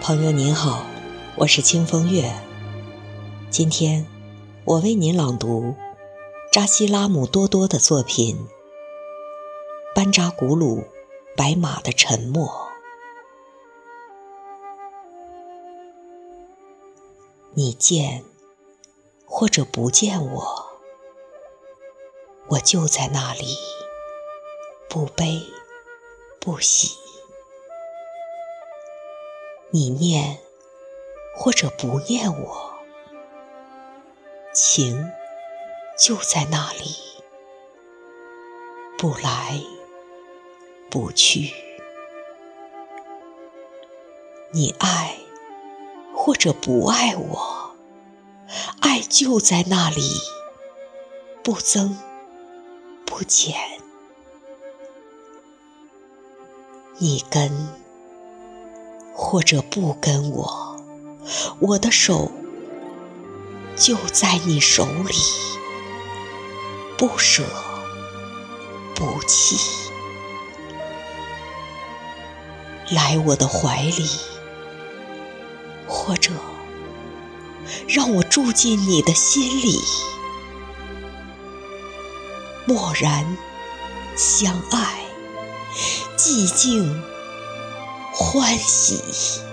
朋友您好，我是清风月。今天我为您朗读扎西拉姆多多的作品《班扎古鲁：白马的沉默》。你见或者不见我，我就在那里，不悲不喜。你念或者不念我，情就在那里，不来不去。你爱或者不爱我，爱就在那里，不增不减。你跟。或者不跟我，我的手就在你手里，不舍不弃。来我的怀里，或者让我住进你的心里，默然相爱，寂静。欢喜。